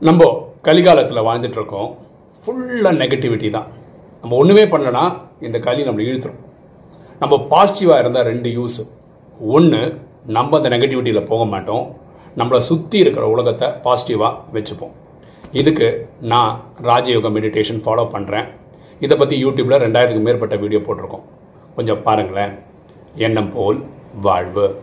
நம்ம கலிகாலத்தில் வாழ்ந்துட்டு இருக்கோம் ஃபுல்லாக நெகட்டிவிட்டி தான். நம்ம ஒன்றுமே பண்ணலனா இந்த களி நம்மளை இழுத்துரும். நம்ம பாசிட்டிவாக இருந்தால் ரெண்டு யூஸ் ஒன்று நம்ம அந்த நெகட்டிவிட்டியில் போக மாட்டோம். நம்மளை சுற்றி இருக்கிற உலகத்தை பாசிட்டிவாக வச்சுப்போம். இதுக்கு நான் ராஜயோக மெடிடேஷன் ஃபாலோ பண்ணுறேன் இதை பற்றி யூடியூப்பில் ரெண்டாயிரத்துக்கு மேற்பட்ட வீடியோ போட்டிருக்கோம். கொஞ்சம் பாருங்களேன். எண்ணம் போல் வாழ்வு.